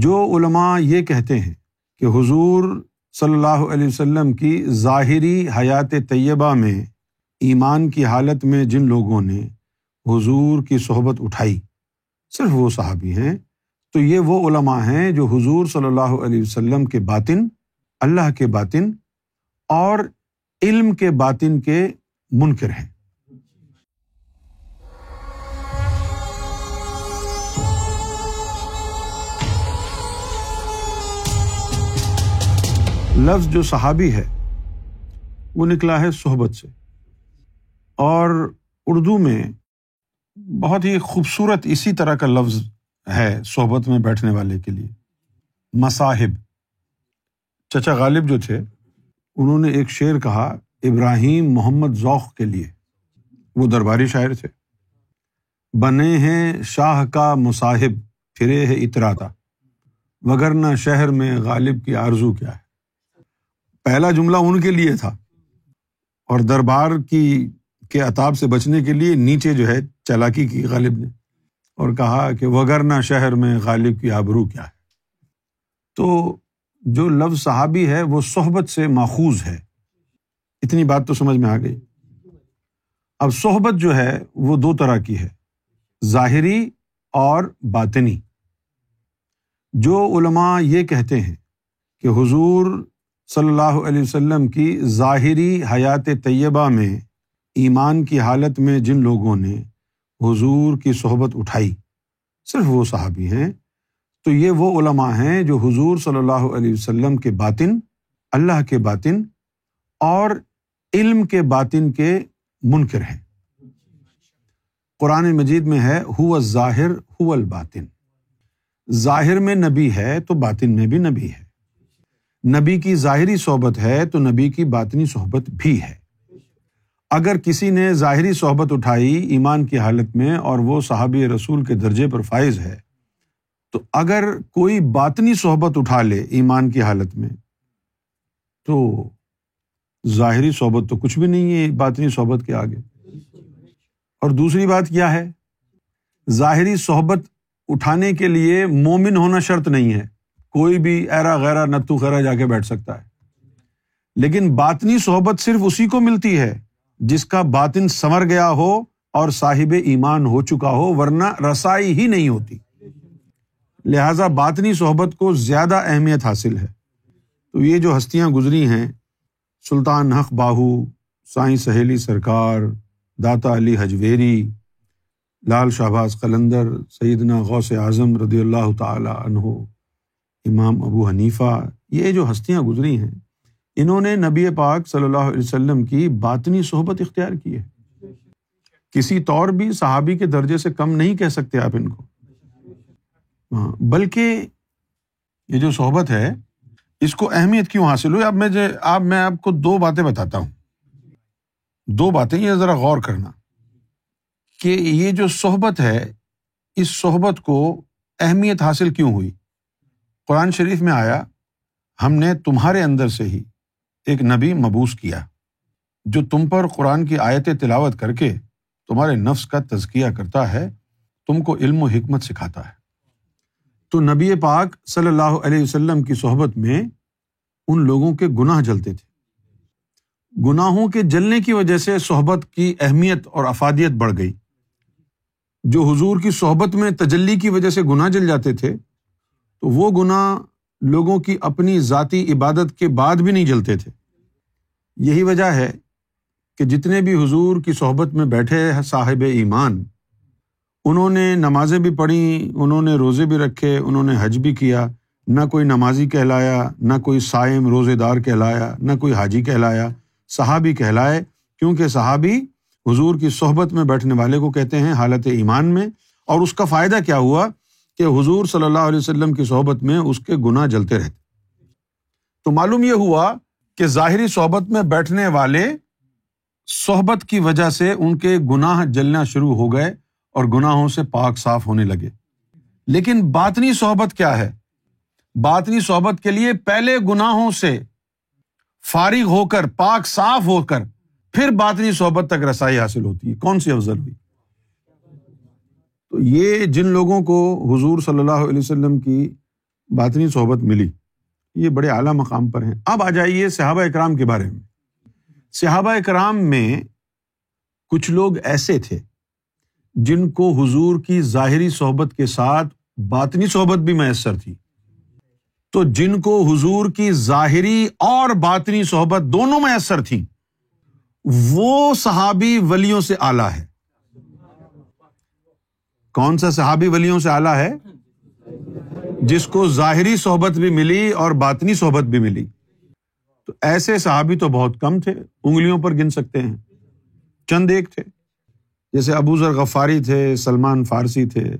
جو علماء یہ کہتے ہیں کہ حضور صلی اللہ علیہ وسلم کی ظاہری حیات طیبہ میں ایمان کی حالت میں جن لوگوں نے حضور کی صحبت اٹھائی، صرف وہ صحابی ہیں، تو یہ وہ علماء ہیں جو حضور صلی اللہ علیہ وسلم کے باطن، اللہ کے باطن اور علم کے باطن کے منکر ہیں۔ لفظ جو صحابی ہے، وہ نکلا ہے صحبت سے۔ اور اردو میں بہت ہی خوبصورت اسی طرح کا لفظ ہے صحبت میں بیٹھنے والے کے لیے۔ مصاحب۔ چچا غالب جو تھے، انہوں نے ایک شعر کہا، ابراہیم محمد ذوق کے لیے۔ وہ درباری شاعر تھے۔ بنے ہیں شاہ کا مصاحب، پھرے ہے اتراتا وگرنہ شہر میں غالب کی آرزو کیا ہے۔ پہلا جملہ ان کے لیے تھا۔ اور دربار کی کے اتاب سے بچنے کے لیے نیچے جو ہے چلاکی کی غالب نے اور کہا کہ وغیرہ شہر میں غالب کی آبرو کیا ہے۔ تو جو لفظ صحابی ہے وہ صحبت سے ماخوذ ہے۔ اتنی بات تو سمجھ میں آ گئی۔ اب صحبت جو ہے وہ دو طرح کی ہے، ظاہری اور باطنی۔ جو علماء یہ کہتے ہیں کہ حضور صلی اللہ علیہ وسلم کی ظاہری حیات طیبہ میں ایمان کی حالت میں جن لوگوں نے حضور کی صحبت اٹھائی، صرف وہ صحابی ہیں، تو یہ وہ علماء ہیں جو حضور صلی اللہ علیہ وسلم کے باطن، اللہ کے باطن اور علم کے باطن کے منکر ہیں۔ قرآن مجید میں ہے، ہو ظاہر ہو الباطن۔ ظاہر میں نبی ہے تو باطن میں بھی نبی ہے۔ نبی کی ظاہری صحبت ہے تو نبی کی باطنی صحبت بھی ہے۔ اگر کسی نے ظاہری صحبت اٹھائی ایمان کی حالت میں اور وہ صحابی رسول کے درجے پر فائز ہے، تو اگر کوئی باطنی صحبت اٹھا لے ایمان کی حالت میں، تو ظاہری صحبت تو کچھ بھی نہیں ہے باطنی صحبت کے آگے۔ اور دوسری بات کیا ہے؟ ظاہری صحبت اٹھانے کے لیے مومن ہونا شرط نہیں ہے۔ کوئی بھی ایرا غیرا نتو خیرا جا کے بیٹھ سکتا ہے۔ لیکن باطنی صحبت صرف اسی کو ملتی ہے جس کا باطن سنور گیا ہو اور صاحب ایمان ہو چکا ہو، ورنہ رسائی ہی نہیں ہوتی۔ لہذا باطنی صحبت کو زیادہ اہمیت حاصل ہے۔ تو یہ جو ہستیاں گزری ہیں، سلطان حق باہو، سائیں سہیلی سرکار، داتا علی حجویری، لال شہباز قلندر، سیدنا غوث اعظم رضی اللہ تعالیٰ عنہ۔ امام ابو حنیفہ، یہ جو ہستیاں گزری ہیں، انہوں نے نبی پاک صلی اللہ علیہ وسلم کی باطنی صحبت اختیار کی ہے۔ کسی طور بھی صحابی کے درجے سے کم نہیں کہہ سکتے آپ ان کو۔ ہاں بلکہ یہ جو صحبت ہے، اس کو اہمیت کیوں حاصل ہوئی؟ اب میں اب میں آپ کو دو باتیں بتاتا ہوں۔ دو باتیں، یہ ذرا غور کرنا۔ کہ یہ جو صحبت ہے، اس صحبت کو اہمیت حاصل کیوں ہوئی؟ قرآن شریف میں آیا، ہم نے تمہارے اندر سے ہی ایک نبی مبوس کیا، جو تم پر قرآن کی آیت تلاوت کر کے تمہارے نفس کا تزکیہ کرتا ہے، تم کو علم و حکمت سکھاتا ہے۔ تو نبی پاک صلی اللہ علیہ وسلم کی صحبت میں ان لوگوں کے گناہ جلتے تھے۔ گناہوں کے جلنے کی وجہ سے صحبت کی اہمیت اور افادیت بڑھ گئی۔ جو حضور کی صحبت میں تجلی کی وجہ سے گناہ جل جاتے تھے تو وہ گناہ لوگوں کی اپنی ذاتی عبادت کے بعد بھی نہیں جلتے تھے۔ یہی وجہ ہے کہ جتنے بھی حضور کی صحبت میں بیٹھے صاحب ایمان، انہوں نے نمازیں بھی پڑھیں انہوں نے روزے بھی رکھے، انہوں نے حج بھی کیا، نہ کوئی نمازی کہلایا، نہ کوئی سائم روزے دار کہلایا، نہ کوئی حاجی کہلایا، صحابی کہلائے، کیونکہ صحابی حضور کی صحبت میں بیٹھنے والے کو کہتے ہیں حالت ایمان میں، اور اس کا فائدہ کیا ہوا؟ کہ حضور صلی اللہ علیہ وسلم کی صحبت میں اس کے گناہ جلتے رہتے۔ تو معلوم یہ ہوا کہ ظاہری صحبت میں بیٹھنے والے صحبت کی وجہ سے ان کے گناہ جلنا شروع ہو گئے اور گناہوں سے پاک صاف ہونے لگے۔ لیکن باطنی صحبت کیا ہے؟ باطنی صحبت کے لیے پہلے گناہوں سے فارغ ہو کر، پاک صاف ہو کر، پھر باطنی صحبت تک رسائی حاصل ہوتی ہے۔ کون سی افضل ہوئی؟ تو یہ جن لوگوں کو حضور صلی اللہ علیہ وسلم کی باطنی صحبت ملی، یہ بڑے اعلیٰ مقام پر ہیں۔ اب آ جائیے صحابہ اکرام کے بارے میں۔ صحابہ اکرام میں کچھ لوگ ایسے تھے جن کو حضور کی ظاہری صحبت کے ساتھ باطنی صحبت بھی میسر تھی۔ تو جن کو حضور کی ظاہری اور باطنی صحبت دونوں میسر تھی وہ صحابی ولیوں سے آلہ ہے کون سا صحابی ولیوں سے آلہ ہے؟ جس کو ظاہری صحبت بھی ملی اور باطنی صحبت بھی ملی۔ تو ایسے صحابی تو بہت کم تھے، انگلیوں پر گن سکتے ہیں۔ چند ایک تھے۔ جیسے ابو ذر غفاری تھے، سلمان فارسی تھے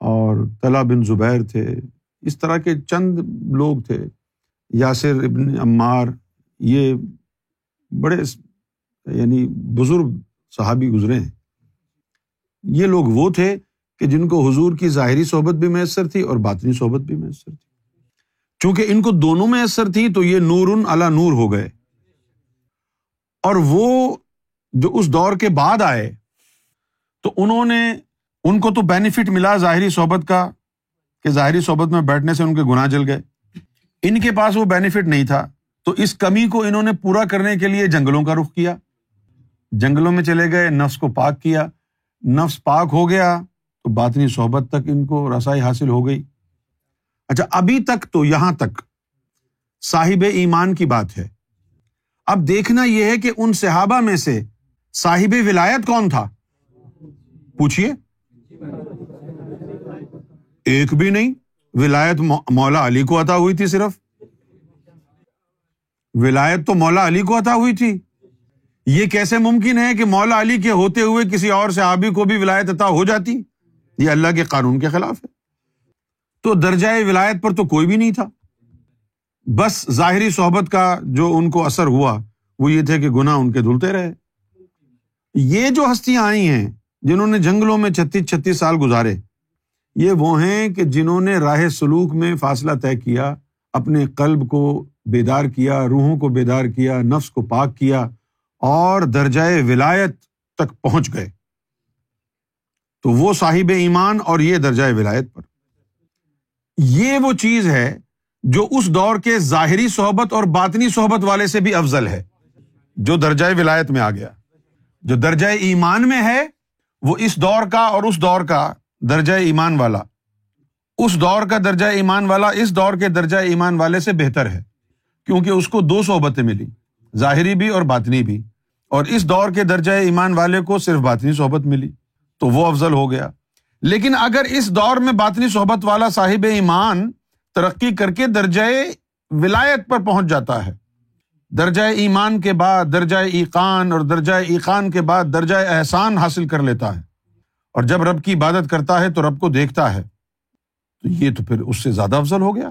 اور طلا بن زبیر تھے۔ اس طرح کے چند لوگ تھے۔ یاسر ابن عمار، یہ بڑے یعنی بزرگ صحابی گزرے ہیں۔ یہ لوگ وہ تھے کہ جن کو حضور کی ظاہری صحبت بھی میسر تھی اور باطنی صحبت بھی میسر تھی۔ چونکہ ان کو دونوں میسر تھی تو یہ نور اللہ نور ہو گئے۔ اور وہ جو اس دور کے بعد آئے، تو انہوں نے، ان کو تو بینیفٹ ملا ظاہری صحبت کا، کہ ظاہری صحبت میں بیٹھنے سے ان کے گناہ جل گئے۔ ان کے پاس وہ بینیفٹ نہیں تھا۔ تو اس کمی کو انہوں نے پورا کرنے کے لیے جنگلوں کا رخ کیا۔ جنگلوں میں چلے گئے، نفس کو پاک کیا۔ نفس پاک ہو گیا تو باطنی صحبت تک ان کو رسائی حاصل ہو گئی۔ اچھا ابھی تک تو یہاں تک صاحب ایمان کی بات ہے۔ اب دیکھنا یہ ہے کہ ان صحابہ میں سے صاحب ولایت کون تھا؟ پوچھیے ایک بھی نہیں، ولایت مولا علی کو عطا ہوئی تھی صرف۔ ولایت تو مولا علی کو عطا ہوئی تھی۔ یہ کیسے ممکن ہے کہ مولا علی کے ہوتے ہوئے کسی اور صحابی کو بھی ولایت عطا ہو جاتی؟ یہ اللہ کے قانون کے خلاف ہے۔ تو درجۂ ولایت پر تو کوئی بھی نہیں تھا۔ بس ظاہری صحبت کا جو ان کو اثر ہوا، وہ یہ تھے کہ گناہ ان کے دھلتے رہے۔ یہ جو ہستیاں آئی ہیں، جنہوں نے جنگلوں میں چھتیس چھتیس سال گزارے، یہ وہ ہیں کہ جنہوں نے راہ سلوک میں فاصلہ طے کیا، اپنے قلب کو بیدار کیا، روحوں کو بیدار کیا، نفس کو پاک کیا اور درجۂ ولایت تک پہنچ گئے۔ تو وہ صاحب ایمان اور یہ درجۂ ولایت پر۔ یہ وہ چیز ہے جو اس دور کے ظاہری صحبت اور باطنی صحبت والے سے بھی افضل ہے، جو درجۂ ولایت میں آ گیا۔ جو درجۂ ایمان میں ہے، وہ اس دور کا اور اس دور کا درجۂ ایمان والا۔ اس دور کا درجۂ ایمان والا اس دور کے درجۂ ایمان والے سے بہتر ہے، کیونکہ اس کو دو صحبتیں ملی ظاہری بھی اور باطنی بھی۔ اور اس دور کے درجۂ ایمان والے کو صرف باطنی صحبت ملی، تو وہ افضل ہو گیا۔ لیکن اگر اس دور میں باطنی صحبت والا صاحب ایمان ترقی کر کے درجۂ ولایت پر پہنچ جاتا ہے درجۂ ایمان کے بعد درجۂ ایقان اور درجۂ ایقان کے بعد درجۂ احسان حاصل کر لیتا ہے۔ اور جب رب کی عبادت کرتا ہے تو رب کو دیکھتا ہے، تو یہ تو پھر اس سے زیادہ افضل ہو گیا۔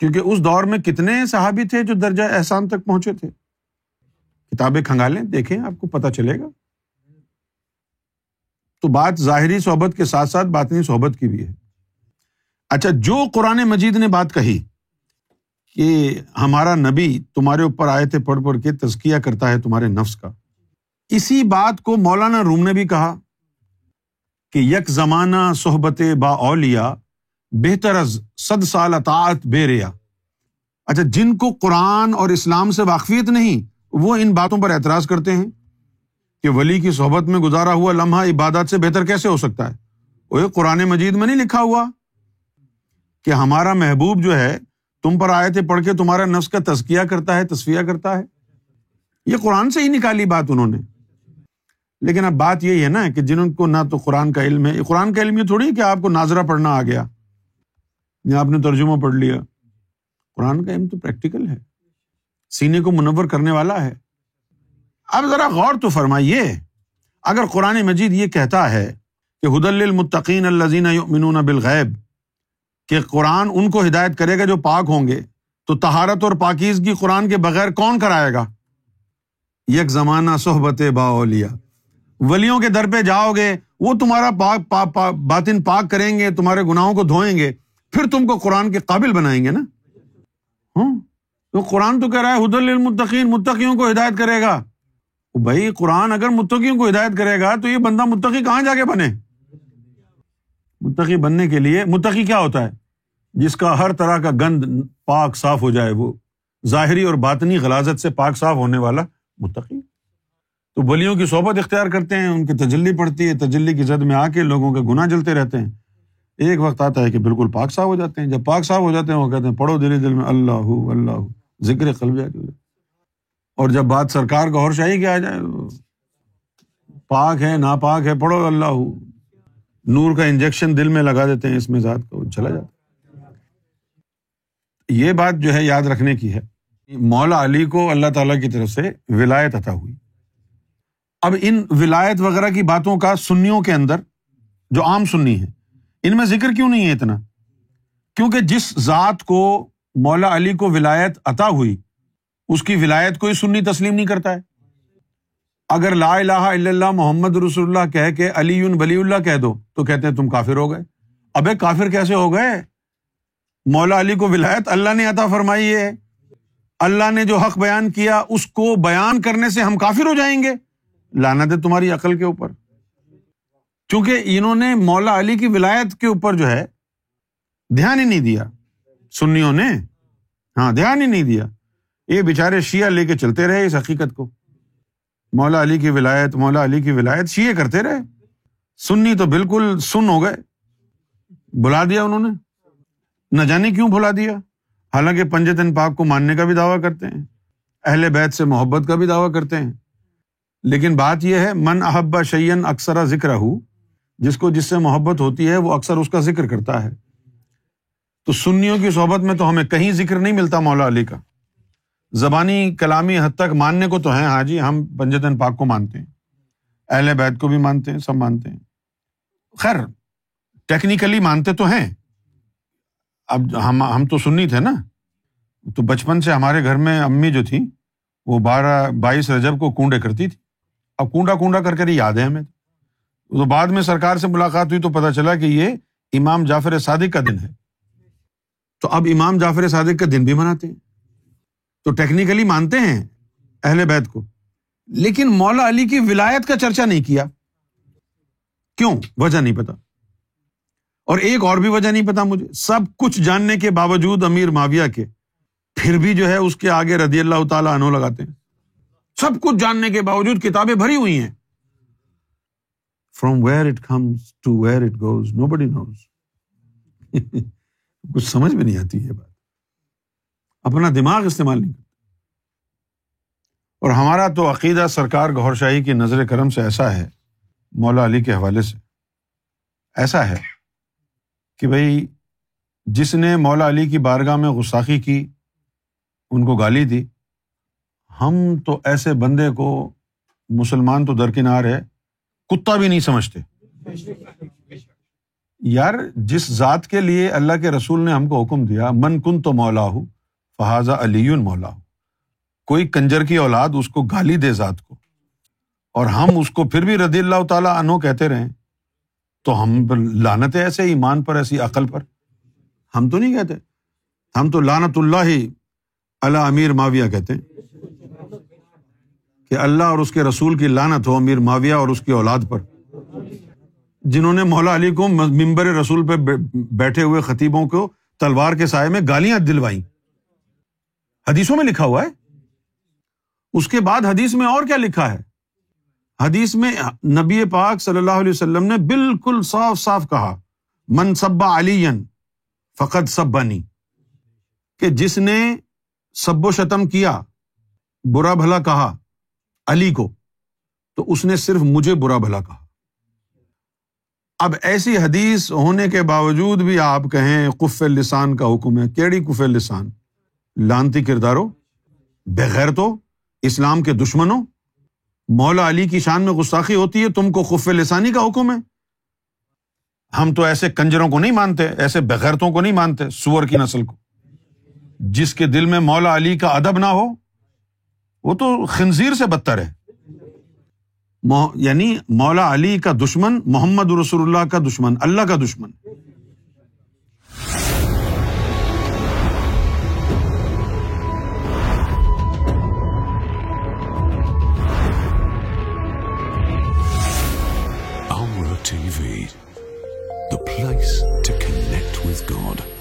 کیونکہ اس دور میں کتنے صحابی تھے جو درجۂ احسان تک پہنچے تھے؟ کتابیں کھنگالیں دیکھیں، آپ کو پتہ چلے گا۔ تو بات ظاہری صحبت کے ساتھ ساتھ باطنی صحبت کی بھی ہے۔ اچھا جو قرآن مجید نے بات کہی کہ ہمارا نبی تمہارے اوپر آئے تھے پڑھ پڑھ کے تزکیہ کرتا ہے تمہارے نفس کا، اسی بات کو مولانا روم نے بھی کہا کہ یک زمانہ صحبت با اولیا بہتر از صد سال اطاعت بے ریا۔ اچھا جن کو قرآن اور اسلام سے واقفیت نہیں، وہ ان باتوں پر اعتراض کرتے ہیں کہ ولی کی صحبت میں گزارا ہوا لمحہ عبادت سے بہتر کیسے ہو سکتا ہے؟ وہ قرآن مجید میں نہیں لکھا ہوا کہ ہمارا محبوب جو ہے، تم پر آئے تھے پڑھ کے تمہارا نفس کا تزکیہ کرتا ہے، تصفیہ کرتا ہے۔ یہ قرآن سے ہی نکالی بات انہوں نے۔ لیکن اب بات یہی ہے نا کہ جنہوں کو نہ تو قرآن کا علم ہے۔ قرآن کا علم یہ تھوڑی کہ آپ کو ناظرہ پڑھنا آ گیا۔ یا آپ نے ترجمہ پڑھ لیا۔ قرآن کا علم تو پریکٹیکل ہے۔ سینے کو منور کرنے والا ہے۔ اب ذرا غور تو فرمائیے۔ اگر قرآن مجید یہ کہتا ہے کہ حد المطقین الزین یؤمنون بالغیب کہ قرآن ان کو ہدایت کرے گا جو پاک ہوں گے تو تہارت اور پاکیزگی قرآن کے بغیر کون کرائے گا؟ یک زمانہ صحبت باولیا ولیوں کے در پہ جاؤ گے وہ تمہارا پاک پا, پا, باطن پاک کریں گے تمہارے گناہوں کو دھوئیں گے۔ پھر تم کو قرآن کے قابل بنائیں گے نا؟ ہاں؟ تو قرآن تو کہہ رہا ہے حد المتقین متقیوں کو ہدایت کرے گا۔ بھائی، قرآن اگر متقیوں کو ہدایت کرے گا تو یہ بندہ متقی کہاں جا کے بنے؟ متقی بننے کے لیے، متقی کیا ہوتا ہے؟ جس کا ہر طرح کا گند پاک صاف ہو جائے، وہ ظاہری اور باطنی غلازت سے پاک صاف ہونے والا متقی۔ تو بلیوں کی صحبت اختیار کرتے ہیں، ان کی تجلی پڑتی ہے، تجلی کی زد میں آ کے لوگوں کے گناہ جلتے رہتے ہیں۔ ایک وقت آتا ہے کہ بالکل پاک صاف ہو جاتے ہیں۔ جب پاک صاف ہو جاتے ہیں، وہ کہتے ہیں، پڑھو دل دل میں، اللہ اللہ۔ ذکر قلب اور جب بات سرکار کا اور شاہی کی آ جائے پاک ہے نا پاک ہے، پڑھو، اللہ۔ نور کا انجیکشن دل میں لگا دیتے ہیں، اس میں ذات کو چلا جاتا یہ بات جو ہے، یاد رکھنے کی ہے۔ مولا علی کو اللہ تعالیٰ کی طرف سے ولایت عطا ہوئی۔ اب ان ولایت وغیرہ کی باتوں کا سنیوں کے اندر جو عام سنی ہے ان میں ذکر کیوں نہیں ہے اتنا؟ کیونکہ جس ذات کو مولا علی کو ولایت عطا ہوئی، اس کی ولایت کوئی سنی تسلیم نہیں کرتا ہے۔ اگر لا الہ الا اللہ محمد رسول اللہ کہہ کے علی ولی اللہ کہہ دو، تو کہتے ہیں تم کافر ہو گئے۔ ابے کافر کیسے ہو گئے؟ مولا علی کو ولایت اللہ نے عطا فرمائی ہے۔ اللہ نے جو حق بیان کیا، اس کو بیان کرنے سے ہم کافر ہو جائیں گے۔ لانا دے تمہاری عقل کے اوپر۔ چونکہ انہوں نے مولا علی کی ولایت کے اوپر جو ہے، دھیان ہی نہیں دیا۔ سنیوں نے؟ ہاں دھیان ہی نہیں دیا۔ یہ بےچارے شیعہ لے کے چلتے رہے اس حقیقت کو۔ مولا علی کی ولایت، مولا علی کی ولایت شیعہ کرتے رہے۔ سنی تو بالکل سن ہو گئے۔ بلا دیا انہوں نے۔ نہ جانے کیوں بھلا دیا؟ حالانکہ پنجتن پاک کو ماننے کا بھی دعویٰ کرتے ہیں۔ اہل بیت سے محبت کا بھی دعویٰ کرتے ہیں۔ لیکن بات یہ ہے، من احبا شعین اکثر ذکر ہو جس کو جس سے محبت ہوتی ہے، وہ اکثر اس کا ذکر کرتا ہے۔ تو سنیوں کی صحبت میں تو ہمیں کہیں ذکر نہیں ملتا مولا علی کا۔ زبانی کلامی حد تک ماننے کو تو ہیں ہاں جی ہم پنجتن پاک کو مانتے ہیں۔ اہل بیت کو بھی مانتے ہیں، سب مانتے ہیں۔ خیر ٹیکنیکلی مانتے تو ہیں۔ اب ہم ہم تو سنی تھے نا۔ تو بچپن سے ہمارے گھر میں امی جو تھیں، وہ بارہ، بائیس رجب کو کنڈے کرتی تھی۔ اب کنڈا کنڈا کر کر ہی یاد ہے ہمیں تو بعد میں سرکار سے ملاقات ہوئی تو پتا چلا کہ یہ امام جعفر صادق کا دن ہے۔ تو اب امام جعفر صادق کا دن بھی مناتے ہیں۔ تو ٹیکنیکلی مانتے ہیں اہل بیت کو۔ لیکن مولا علی کی ولایت کا چرچا نہیں کیا۔ کیوں؟ وجہ نہیں پتا۔ اور ایک اور بھی وجہ نہیں پتا مجھے۔ سب کچھ جاننے کے باوجود امیر معاویہ کے پھر بھی جو ہے اس کے آگے رضی اللہ تعالیٰ انو لگاتے ہیں۔ سب کچھ جاننے کے باوجود کتابیں بھری ہوئی ہیں۔ From where it comes to where it goes nobody knows کچھ سمجھ میں نہیں آتی یہ بات۔ اپنا دماغ استعمال نہیں کرتا۔ اور ہمارا تو عقیدہ سرکار گور شاہی کی نظر کرم سے ایسا ہے، مولا علی کے حوالے سے۔ ایسا ہے کہ بھائی جس نے مولا علی کی بارگاہ میں غساخی کی، ان کو گالی دی۔ ہم تو ایسے بندے کو، مسلمان تو درکنار ہے کتا بھی نہیں سمجھتے۔ یار، جس ذات کے لیے اللہ کے رسول نے ہم کو حکم دیا، من کن تو مولا ہو فہذا علی مولا ہو کوئی کنجر کی اولاد اس کو گالی دے ذات کو۔ اور ہم اس کو پھر بھی رضی اللہ تعالیٰ انو کہتے رہے۔ تو ہم لانت ہے ایسے ایمان پر، ایسی عقل پر۔ ہم تو نہیں کہتے۔ ہم تو لانت اللہ ہی اللہ امیر معاویہ کہتے ہیں۔ کہ اللہ اور اس کے رسول کی لانت ہو، امیر معاویہ اور اس کی اولاد پر۔ جنہوں نے مولا علی کو ممبر رسول پہ بیٹھے ہوئے خطیبوں کو تلوار کے سائے میں گالیاں دلوائی حدیثوں میں لکھا ہوا ہے۔ اس کے بعد حدیث میں اور کیا لکھا ہے؟ حدیث میں نبی پاک صلی اللہ علیہ وسلم نے بالکل صاف صاف کہا، من سبا علی فقط سب بنی کہ جس نے سب و شتم کیا، برا بھلا کہا علی کو، تو اس نے صرف مجھے برا بھلا کہا۔ اب ایسی حدیث ہونے کے باوجود بھی آپ کہیں کف لسان کا حکم ہے۔ کیڑی کف لسان لانتی کرداروں؟ بغیر تو اسلام کے دشمنوں؟ مولا علی کی شان میں گستاخی ہوتی ہے، تم کو خف لسانی کا حکم ہے۔ ہم تو ایسے کنجروں کو نہیں مانتے، ایسے بغیرتوں کو نہیں مانتے، سور کی نسل کو۔ جس کے دل میں مولا علی کا ادب نہ ہو وہ تو خنزیر سے بدتر ہے یعنی مولا علی کا دشمن، محمد رسول اللہ کا دشمن، اللہ کا دشمن T V the place to connect.